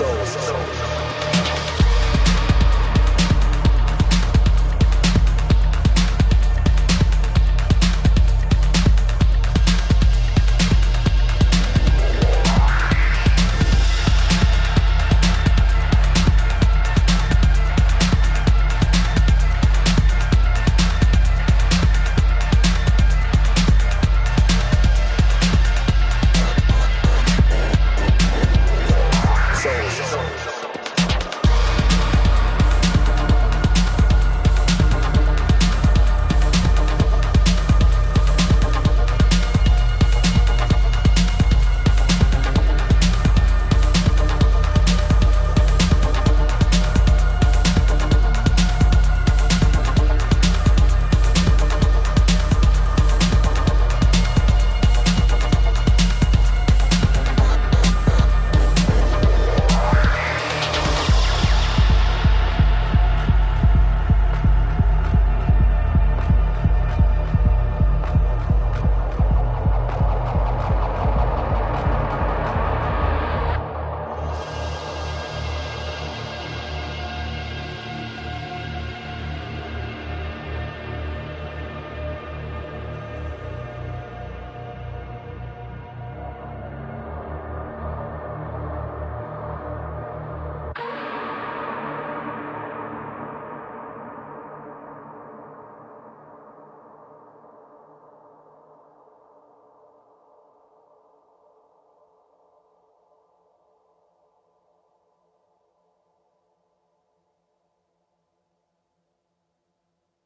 soul. sou.